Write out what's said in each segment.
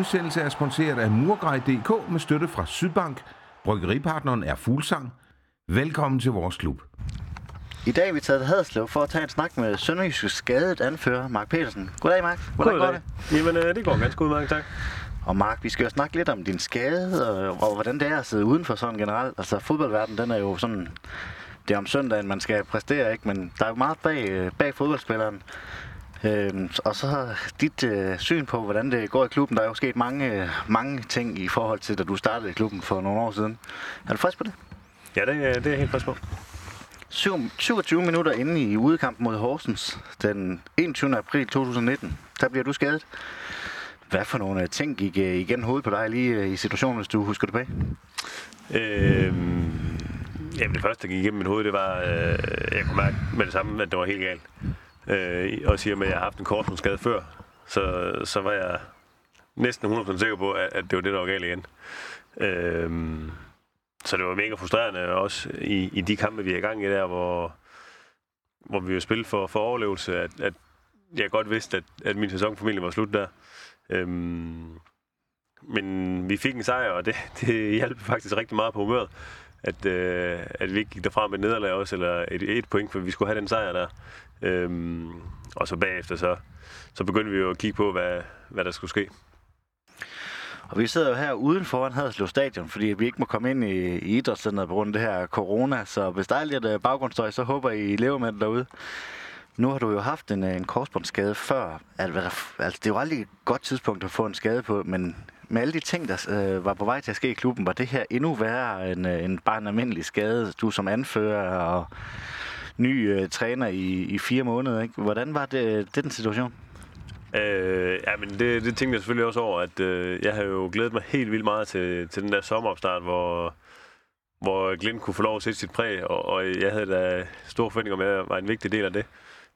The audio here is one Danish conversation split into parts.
Udsendelse er sponsoreret af Murgrej.dk med støtte fra Sydbank. Bryggeripartneren er Fuglsang. Velkommen til vores klub. I dag er vi taget til Haderslev for at tage en snak med Sønderjyske skadet anfører Mark Petersen. Goddag, Mark. Hvordan går det? Jamen, øh, det går ganske udmærket, tak. Og Mark, vi skal jo snakke lidt om din skade, og, og hvordan det er at sidde udenfor sådan generelt. Altså, fodboldverdenen, den er jo sådan... Det er om søndagen, man skal præstere, ikke? Men der er jo meget bag, øh, bag fodboldspilleren. Øhm, og så dit øh, syn på, hvordan det går i klubben. Der er jo sket mange, mange ting i forhold til, da du startede i klubben for nogle år siden. Er du frisk på det? Ja, det, er- det er jeg helt frisk på. 7, 27 minutter inde i udekampen mod Horsens den 21. april 2019, der bliver du skadet. Hvad for nogle øh, ting gik øh, igen hovedet på dig lige øh, i situationen, hvis du husker tilbage? Øhm, jamen, det første, der gik igennem mit hoved, det var, øh, jeg kunne mærke med det samme, at det var helt galt. Øh, og siger med, at jeg har haft en korsbåndsskade før, så, så var jeg næsten 100% sikker på, at, at det var det, der var galt igen. Øh, så det var mega frustrerende også i, i de kampe, vi er i gang i der, hvor, hvor vi jo spillet for, for overlevelse, at, at jeg godt vidste, at, at min sæson formentlig var slut der. Øhm, men vi fik en sejr, og det, det hjalp faktisk rigtig meget på humøret, at, øh, at vi ikke gik derfra med et nederlag også, eller et, et point, for vi skulle have den sejr der. Øhm, og så bagefter, så, så begyndte vi jo at kigge på, hvad, hvad der skulle ske. Og vi sidder jo her uden foran Haderslev Stadion, fordi vi ikke må komme ind i, i idrætscenteret på grund af det her corona. Så hvis der er lidt øh, baggrundsstøj, så håber I, I lever med det derude. Nu har du jo haft en, øh, en korsbåndsskade før. Altså, altså, det er jo aldrig et godt tidspunkt at få en skade på, men med alle de ting, der øh, var på vej til at ske i klubben, var det her endnu værre end, øh, end bare en almindelig skade. Du som anfører og ny øh, træner i, i fire måneder. Ikke? Hvordan var det, det den situation? Øh, ja, men det, det tænkte jeg selvfølgelig også over, at øh, jeg havde jo glædet mig helt vildt meget til, til den der sommeropstart, hvor, hvor Glenn kunne få lov at sætte sit præg, og, og jeg havde da store forventninger med, at jeg var en vigtig del af det.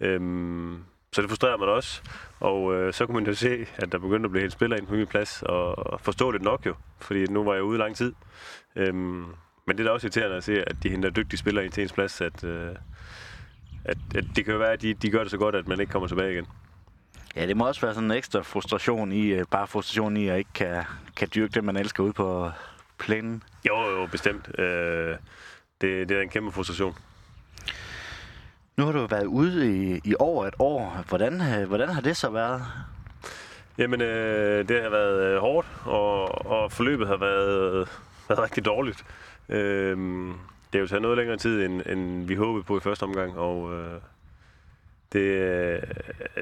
Øhm, så det frustrerede mig da også, og øh, så kunne man jo se, at der begyndte at blive helt spiller ind på min plads, og, og forstå det nok jo, fordi nu var jeg ude lang tid. Øhm, men det er da også irriterende at se, at de henter dygtige spillere ind til ens plads, at, øh, at, at det kan jo være, at de, de gør det så godt, at man ikke kommer tilbage igen. Ja, det må også være sådan en ekstra frustration i, øh, bare frustration i at ikke kan, kan dyrke det, man elsker ude på plænen. Jo, jo, bestemt. Øh, det, det er en kæmpe frustration. Nu har du været ude i, i over et år. Hvordan, øh, hvordan har det så været? Jamen, øh, det har været øh, hårdt, og, og forløbet har været, været rigtig dårligt. Øh, det har jo taget noget længere tid, end, end vi håbede på i første omgang, og øh, det, øh,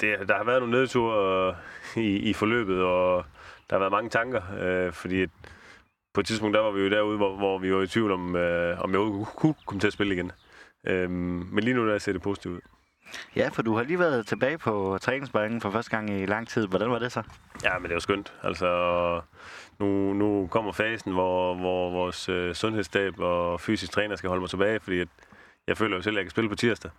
det, der har været nogle nedture øh, i, i forløbet, og der har været mange tanker, øh, fordi at på et tidspunkt der var vi jo derude, hvor, hvor vi var i tvivl om, øh, om jeg kunne komme til at spille igen. Øh, men lige nu der ser det positivt ud. Ja, for du har lige været tilbage på træningsbanen for første gang i lang tid. Hvordan var det så? Ja, men det er jo skønt. Altså, nu, nu kommer fasen, hvor, hvor vores øh, sundhedsstab og fysisk træner skal holde mig tilbage, fordi at jeg føler jo selv, at jeg kan spille på tirsdag.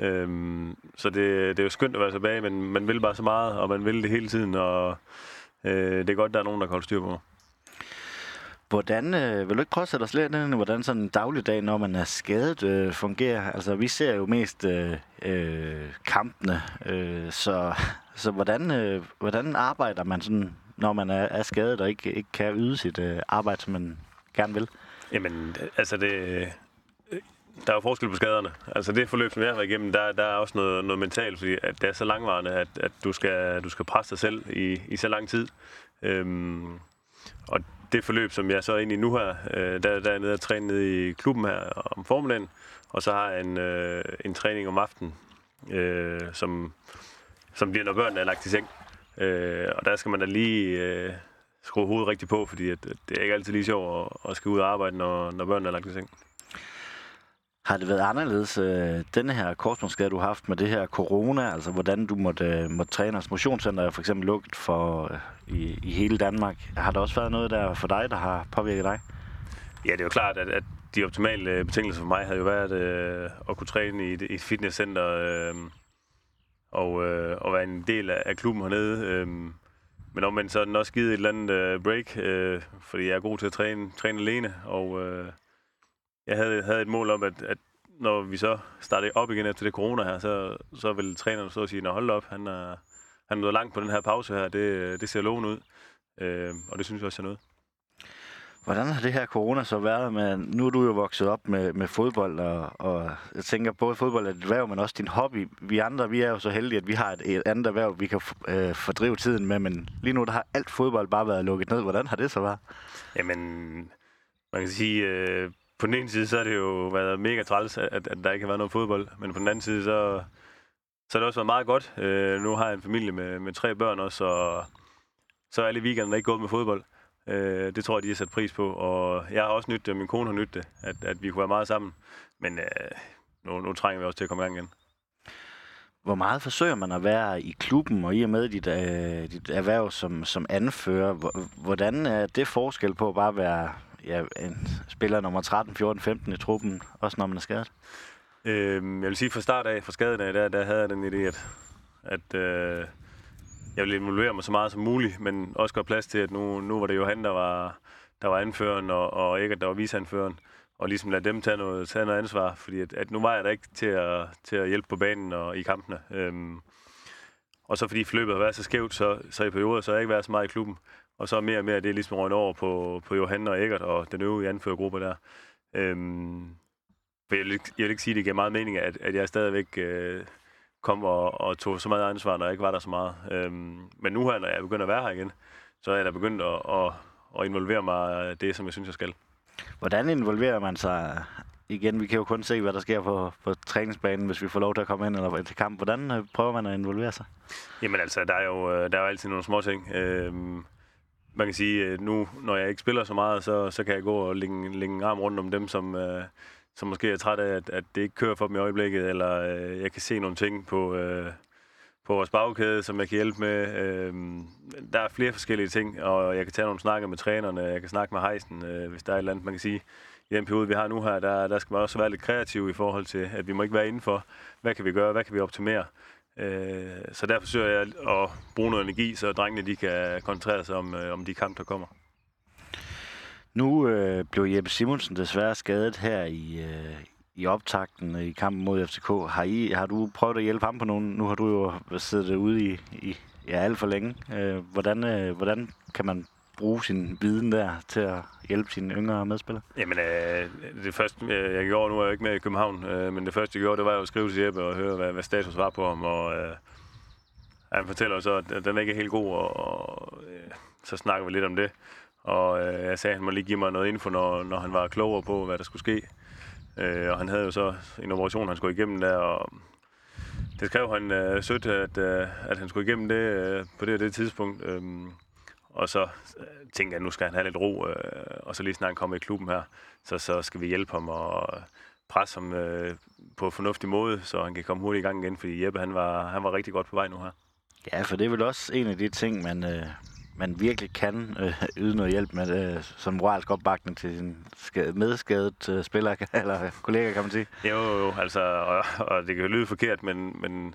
Øhm, så det, det er jo skønt at være tilbage, men man vil bare så meget, og man vil det hele tiden, og øh, det er godt, der er nogen, der kan holde styr på mig. Hvordan, øh, vil du ikke prøve at sætte os lidt ind hvordan sådan en dagligdag, når man er skadet, øh, fungerer? Altså, vi ser jo mest øh, øh, kampene, øh, så, så hvordan, øh, hvordan arbejder man sådan, når man er, er skadet og ikke, ikke kan yde sit øh, arbejde, som man gerne vil? Jamen, altså det... Øh, der er jo forskel på skaderne. Altså det forløb, som jeg har været igennem, der, der er også noget, noget mentalt, fordi at det er så langvarende, at, at du, skal, du skal presse dig selv i, i så lang tid. Øhm, og det forløb, som jeg så er inde i nu her, øh, der, der er jeg nede og træne nede i klubben her om formiddagen, og så har jeg en, øh, en træning om aftenen, øh, som, som bliver, når børnene er lagt i seng. Øh, og der skal man da lige øh, skrue hovedet rigtigt på, fordi at, at det er ikke altid lige sjovt at, at skal ud og arbejde, når, når børnene er lagt i seng. Har det været anderledes, øh, denne her korsbåndsskade, du har haft med det her corona, altså hvordan du måtte, øh, måtte træne? Altså motionscenter er for eksempel lukket for, øh, i, i hele Danmark. Har der også været noget der for dig, der har påvirket dig? Ja, det er jo klart, at, at de optimale øh, betingelser for mig havde jo været øh, at kunne træne i et, et fitnesscenter øh, og, øh, og være en del af, af klubben hernede. Øh, men omvendt så er den også givet et eller andet øh, break, øh, fordi jeg er god til at træne, træne alene, og øh, jeg havde, havde et mål om, at, at når vi så startede op igen efter det corona her, så, så ville træneren så sige, at hold op, han er, han er nået langt på den her pause her, det, det ser lovende ud. Øh, og det synes jeg også er noget. Hvordan har det her corona så været med, nu er du jo vokset op med, med fodbold, og, og jeg tænker, både fodbold er dit erhverv, men også din hobby. Vi andre, vi er jo så heldige, at vi har et, et andet erhverv, vi kan øh, fordrive tiden med, men lige nu der har alt fodbold bare været lukket ned. Hvordan har det så været? Jamen, man kan sige, øh, på den ene side, så har det jo været mega træls, at, at der ikke har været noget fodbold, men på den anden side, så, så har det også været meget godt. Øh, nu har jeg en familie med, med tre børn også, og så er alle weekenderne ikke gået med fodbold. Øh, det tror jeg, de har sat pris på, og jeg har også nyttet det, og min kone har nyttet det, at, at vi kunne være meget sammen. Men øh, nu, nu trænger vi også til at komme i gang igen. Hvor meget forsøger man at være i klubben, og i og med dit, øh, dit erhverv som, som anfører? Hvordan er det forskel på at bare være ja, en spiller nummer 13, 14, 15 i truppen, også når man er skadet? Øh, jeg vil sige, fra start af, fra skaden af, der, der havde jeg den idé, at, at øh, jeg ville involvere mig så meget som muligt, men også gøre plads til, at nu, nu var det Johan, der var, der var anføreren, og, og ikke, at der var viseanføreren og ligesom lade dem tage noget, tage noget ansvar, fordi at, at nu var jeg der ikke til at, til at hjælpe på banen og i kampene. Øhm, og så fordi forløbet har været så skævt, så, så i perioder, så har jeg ikke været så meget i klubben. Og så mere og mere, det er ligesom røgnet over på, på Johan og Eggert og den øvrige anførergruppe der. Øhm, jeg vil, ikke, jeg vil ikke sige, at det giver meget mening, at, at jeg stadigvæk øh, kom og, og tog så meget ansvar, når jeg ikke var der så meget. Øhm, men nu her, når jeg begynder at være her igen, så er jeg da begyndt at, at, at involvere mig det, som jeg synes, jeg skal. Hvordan involverer man sig? Igen, vi kan jo kun se, hvad der sker på, på træningsbanen, hvis vi får lov til at komme ind eller til kamp. Hvordan øh, prøver man at involvere sig? Jamen altså, der er jo, øh, der er jo altid nogle små ting. Øhm, man kan sige, øh, nu, når jeg ikke spiller så meget, så, så kan jeg gå og lægge, lægge en arm rundt om dem, som, øh, som måske er træt af, at, at det ikke kører for dem i øjeblikket, eller øh, jeg kan se nogle ting på, øh, på vores bagkæde, som jeg kan hjælpe med. Øh, der er flere forskellige ting, og jeg kan tage nogle snakke med trænerne, jeg kan snakke med hejsen, øh, hvis der er et eller andet, man kan sige. I den periode, vi har nu her, der, der skal man også være lidt kreativ i forhold til, at vi må ikke være indenfor. Hvad kan vi gøre? Hvad kan vi optimere? Øh, så derfor forsøger jeg at bruge noget energi, så drengene de kan koncentrere sig om, øh, om de kampe, der kommer. Nu øh, blev Jeppe Simonsen desværre skadet her i, øh, i optakten i kampen mod FCK. Har, I, har du prøvet at hjælpe ham på nogen? Nu har du jo siddet ude i, i ja, alt for længe. Øh, hvordan, øh, hvordan kan man bruge sin viden der til at hjælpe sine yngre medspillere? Jamen, øh, det første, øh, jeg, gjorde, nu er jeg ikke med i København, øh, men det første, jeg gjorde, det var at skrive til Jeppe og høre, hvad, hvad status var på ham, og øh, han fortæller så, at den er helt god, og, og øh, så snakker vi lidt om det. Og øh, jeg sagde, at han må lige give mig noget info, når, når han var klogere på, hvad der skulle ske. Øh, og han havde jo så en operation, han skulle igennem der, og det skrev han øh, sødt, at, øh, at han skulle igennem det øh, på det det tidspunkt. Øh, og så øh, tænkte jeg, at nu skal han have lidt ro, øh, og så lige snart han kommer i klubben her, så, så skal vi hjælpe ham og presse ham øh, på en fornuftig måde, så han kan komme hurtigt i gang igen, fordi Jeppe han var, han var rigtig godt på vej nu her. Ja, for det er vel også en af de ting, man, øh, man virkelig kan øh, yde noget hjælp med, øh, som moralsk opbakning til sin medskadet øh, spiller eller kollega, kan man sige. Jo, jo, altså, og, og det kan jo lyde forkert, men, men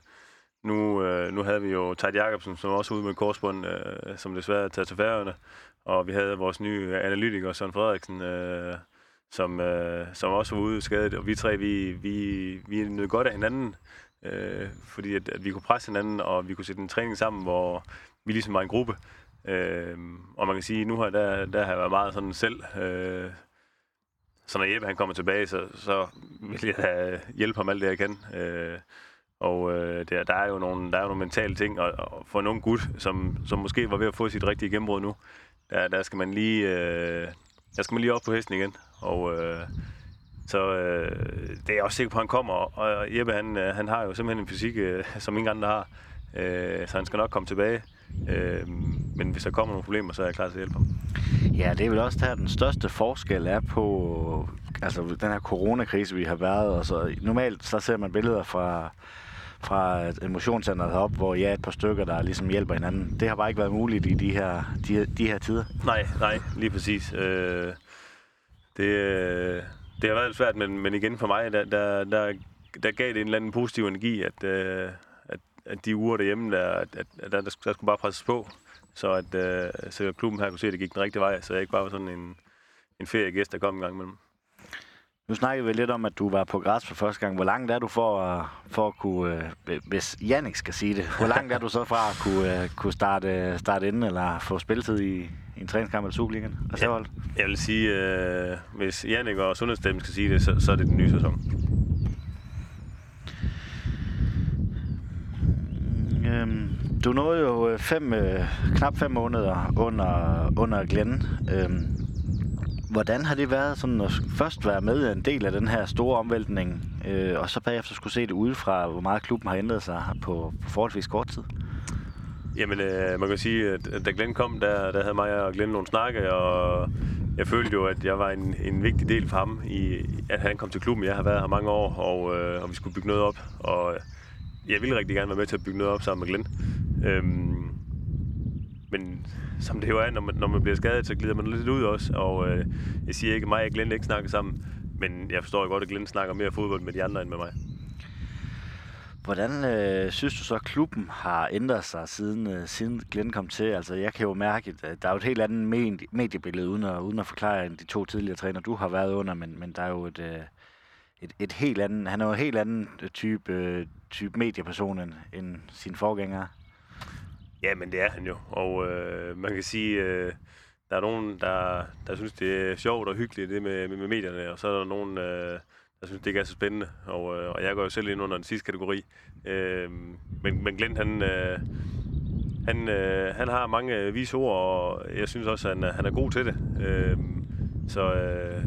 nu, øh, nu havde vi jo Tejt Jacobsen, som også ude med korsbånd, øh, som desværre er taget til færøerne, og vi havde vores nye analytiker, Søren Frederiksen, øh, som, øh, som også var ude skadet, og vi tre, vi, vi, vi nød godt af hinanden, øh, fordi at, at vi kunne presse hinanden, og vi kunne sætte en træning sammen, hvor vi ligesom var en gruppe, Øh, og man kan sige, at nu her, der, der har jeg været meget sådan selv. Øh, så når Jeppe han kommer tilbage, så, så vil jeg hjælpe ham alt det, jeg kan. Øh, og øh, der, der, er jo nogle, der er jo nogle mentale ting, og, og for nogle gut, som, som måske var ved at få sit rigtige gennembrud nu, der, der skal man lige, øh, der skal man lige op på hesten igen. Og øh, så øh, det er jeg også sikker på, at han kommer. Og Jeppe, han, øh, han har jo simpelthen en fysik, øh, som ingen andre har. Øh, så han skal nok komme tilbage. Øh, men hvis der kommer nogle problemer, så er jeg klar til at hjælpe ham. Ja, det er vel også der, den største forskel er på altså, den her coronakrise, vi har været. Og så, normalt så ser man billeder fra, fra emotionscenteret op, hvor ja, et par stykker, der ligesom hjælper hinanden. Det har bare ikke været muligt i de her, de, de her tider. Nej, nej, lige præcis. Øh, det, øh, det har været svært, men, men igen for mig, der, der, der, der gav det en eller anden positiv energi, at, øh, at de uger derhjemme, der, at, at, at der, der, skulle bare presses på, så at øh, så klubben her kunne se, at det gik den rigtige vej, så jeg ikke bare var sådan en, en feriegæst, der kom en gang imellem. Nu snakkede vi lidt om, at du var på græs for første gang. Hvor langt er du for at, for at kunne, øh, hvis Jannik skal sige det, hvor langt er du så fra at kunne, øh, kunne starte, starte inden eller få spilletid i, i en træningskamp eller Superligaen? Ja, jeg vil sige, øh, hvis Jannik og Sundhedsdæmmen skal sige det, så, så er det den nye sæson. Øhm, du nåede jo øh, fem, øh, knap fem måneder under, under Glenn. Øhm, Hvordan har det været sådan at først være med en del af den her store omvæltning, øh, og så bagefter skulle se det udefra, hvor meget klubben har ændret sig på, på forholdsvis kort tid? Jamen, øh, man kan sige, at da Glenn kom, der, der havde mig og Glenn nogle snakke, og jeg følte jo, at jeg var en, en vigtig del for ham, i, at han kom til klubben. Jeg har været her mange år, og, øh, og vi skulle bygge noget op, og jeg ville rigtig gerne være med til at bygge noget op sammen med Glenn. Øhm, men som det jo er, når man, når man bliver skadet, så glider man lidt ud også. Og øh, jeg siger ikke, at mig og Glenn ikke snakker sammen, men jeg forstår jo godt, at Glenn snakker mere fodbold med de andre end med mig. Hvordan øh, synes du så, at klubben har ændret sig siden, øh, siden Glenn kom til? Altså, jeg kan jo mærke, at øh, der er jo et helt andet mediebillede, uden at, uden at forklare end de to tidligere træner, du har været under, men, men der er jo et, øh, et, et helt andet, han er jo en helt anden type, øh, type medieperson end, end sin forgænger? Ja, men det er han jo. Og øh, man kan sige, øh, der er nogen, der, der synes, det er sjovt og hyggeligt, det med, med, med medierne, og så er der nogen, øh, der synes, det ikke er så spændende. Og, øh, og jeg går jo selv ind under den sidste kategori. Øh, men, men Glenn, han, øh, han, øh, han har mange øh, vise ord, og jeg synes også, at han, han er god til det. Øh, så, øh,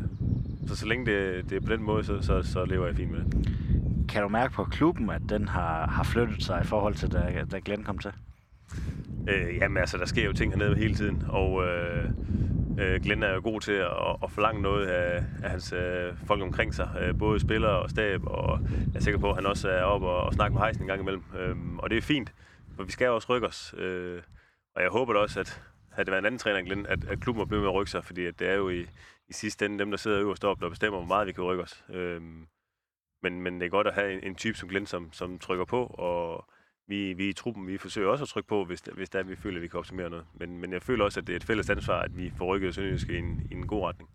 så så længe det, det er på den måde, så, så, så lever jeg fint med det. Kan du mærke på klubben, at den har, har flyttet sig i forhold til, da, da Glenn kom til? Øh, jamen altså, der sker jo ting hernede hele tiden, og øh, øh, Glenn er jo god til at, at forlange noget af, af hans øh, folk omkring sig, øh, både spillere og stab, og jeg er sikker på, at han også er oppe og, og snakker med hejsen en gang imellem. Øh, og det er fint, for vi skal jo også rykke os, øh, og jeg håber da også, at havde det været en anden træner Glenn, at, at klubben må blive med at rykke sig, fordi at det er jo i, i sidste ende dem, der sidder øverst op, der bestemmer, hvor meget vi kan rykke os. Øh, men, men det er godt at have en, en type som Glenn, som, som trykker på, og vi, vi i truppen, vi forsøger også at trykke på, hvis, hvis der, vi føler, at vi kan optimere noget. Men, men jeg føler også, at det er et fælles ansvar, at vi får rykket Sønderjysk i en, i en god retning.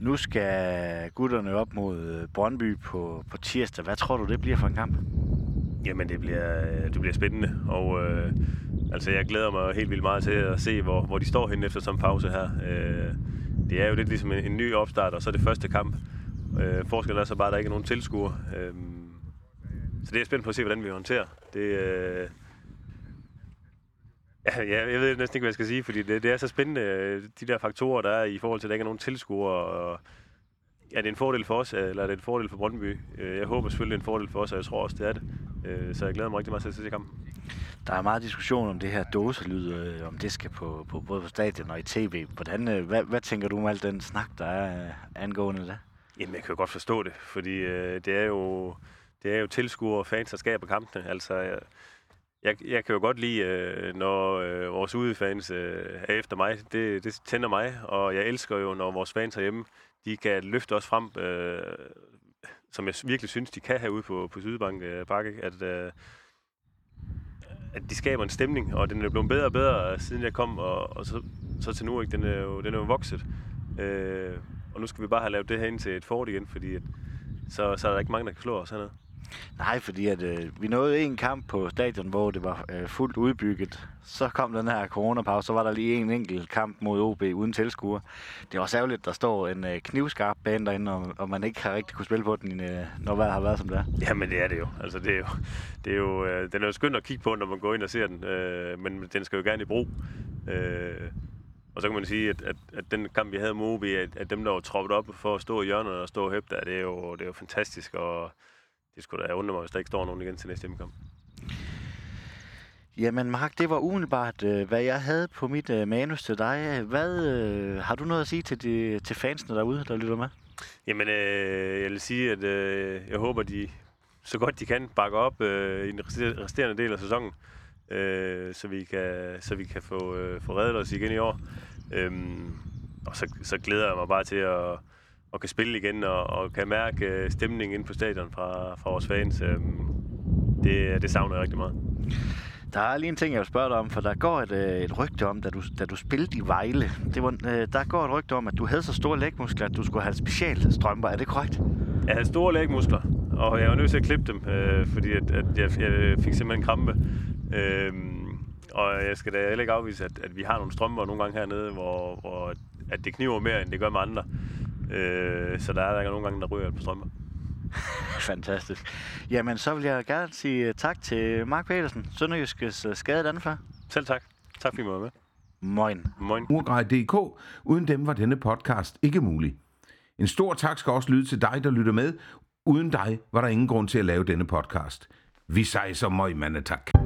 Nu skal gutterne op mod Brøndby på, på tirsdag. Hvad tror du, det bliver for en kamp? Jamen, det bliver, det bliver spændende, og øh, altså, jeg glæder mig helt vildt meget til at se, hvor, hvor de står henne efter sådan en pause her. Øh, det er jo lidt ligesom en, en ny opstart, og så er det første kamp. Øh, forskellen er så bare, at der ikke er nogen tilskuer. Øh, så det er jeg spændt på at se, hvordan vi håndterer. Det, øh, ja, jeg ved næsten ikke, hvad jeg skal sige, fordi det, det er så spændende, øh, de der faktorer, der er i forhold til, at der ikke er nogen tilskuere. Og, er det en fordel for os, eller er det en fordel for Brøndby? Øh, jeg håber selvfølgelig, det er en fordel for os, og jeg tror også, det er det. Øh, så jeg glæder mig rigtig meget til at se kampen. Der er meget diskussion om det her dåselyd, øh, om det skal på, på både på stadion og i tv. Hvordan, hvad, hvad tænker du om al den snak, der er angående det? Jamen, jeg kan jo godt forstå det, fordi øh, det er jo det er jo tilskuere og fans, der skaber kampene. Altså, jeg, jeg kan jo godt lide, øh, når øh, vores udefans øh, er efter mig. Det, det tænder mig, og jeg elsker jo, når vores fans herhjemme, de kan løfte os frem, øh, som jeg virkelig synes, de kan herude på, på Sydbank øh, Bakke, at, øh, at de skaber en stemning, og den er blevet bedre og bedre, øh, siden jeg kom, og, og så, så til nu, ikke? Den, er jo, den er jo vokset. Øh, og nu skal vi bare have lavet det her ind til et fort igen, fordi at, så, så er der ikke mange, der kan slå os hernede. Nej, fordi at, øh, vi nåede en kamp på stadion, hvor det var øh, fuldt udbygget. Så kom den her coronapause, så var der lige en enkelt kamp mod OB uden tilskuer. Det var særligt, der står en øh, knivskarp bane derinde, og, og man ikke har rigtig kunne spille på den, øh, når vejret har været som det er. Jamen det er det jo. Altså, det er jo, det er jo øh, den er jo skønt at kigge på, når man går ind og ser den, øh, men den skal jo gerne i brug. Øh, og så kan man sige, at, at, at den kamp, vi havde mod OB, at, at dem, der var troppet op for at stå i hjørnet og stå og hæppe der, det er jo, det er jo fantastisk, og det skulle da undre mig, hvis der ikke står nogen igen til næste hjemmekamp. Jamen Mark, det var umiddelbart, øh, hvad jeg havde på mit øh, manus til dig. Hvad øh, har du noget at sige til, de, til fansene derude, der lytter med? Jamen, øh, jeg vil sige, at øh, jeg håber, de så godt de kan bakke op øh, i den resterende del af sæsonen, øh, så vi kan, så vi kan få, øh, få reddet os igen i år. Øhm, og så, så glæder jeg mig bare til at, og kan spille igen, og, og kan mærke øh, stemningen inde på stadion fra, fra vores fans. Øh, det, det savner jeg rigtig meget. Der er lige en ting, jeg vil spørge dig om, for der går et, øh, et rygte om, da du, da du spillede i Vejle. Det var, øh, der går et rygte om, at du havde så store lægmuskler, at du skulle have specialstrømper. Er det korrekt? Jeg havde store lægmuskler, og jeg var nødt til at klippe dem, øh, fordi at, at jeg, jeg fik simpelthen krampe. Øh, og jeg skal da heller ikke afvise, at, at vi har nogle strømper nogle gange hernede, hvor, hvor at det kniver mere, end det gør med andre. Øh, så der er der nogle gange, der ryger på strømper. Fantastisk. Jamen, så vil jeg gerne sige øh, tak til Mark Petersen, Sønderjyskes øh, skadet anfører. Selv tak. Tak fordi I var med. Moin. Moin. Murgrej.dk. Uden dem var denne podcast ikke mulig. En stor tak skal også lyde til dig, der lytter med. Uden dig var der ingen grund til at lave denne podcast. Vi sejser møg, mandetak.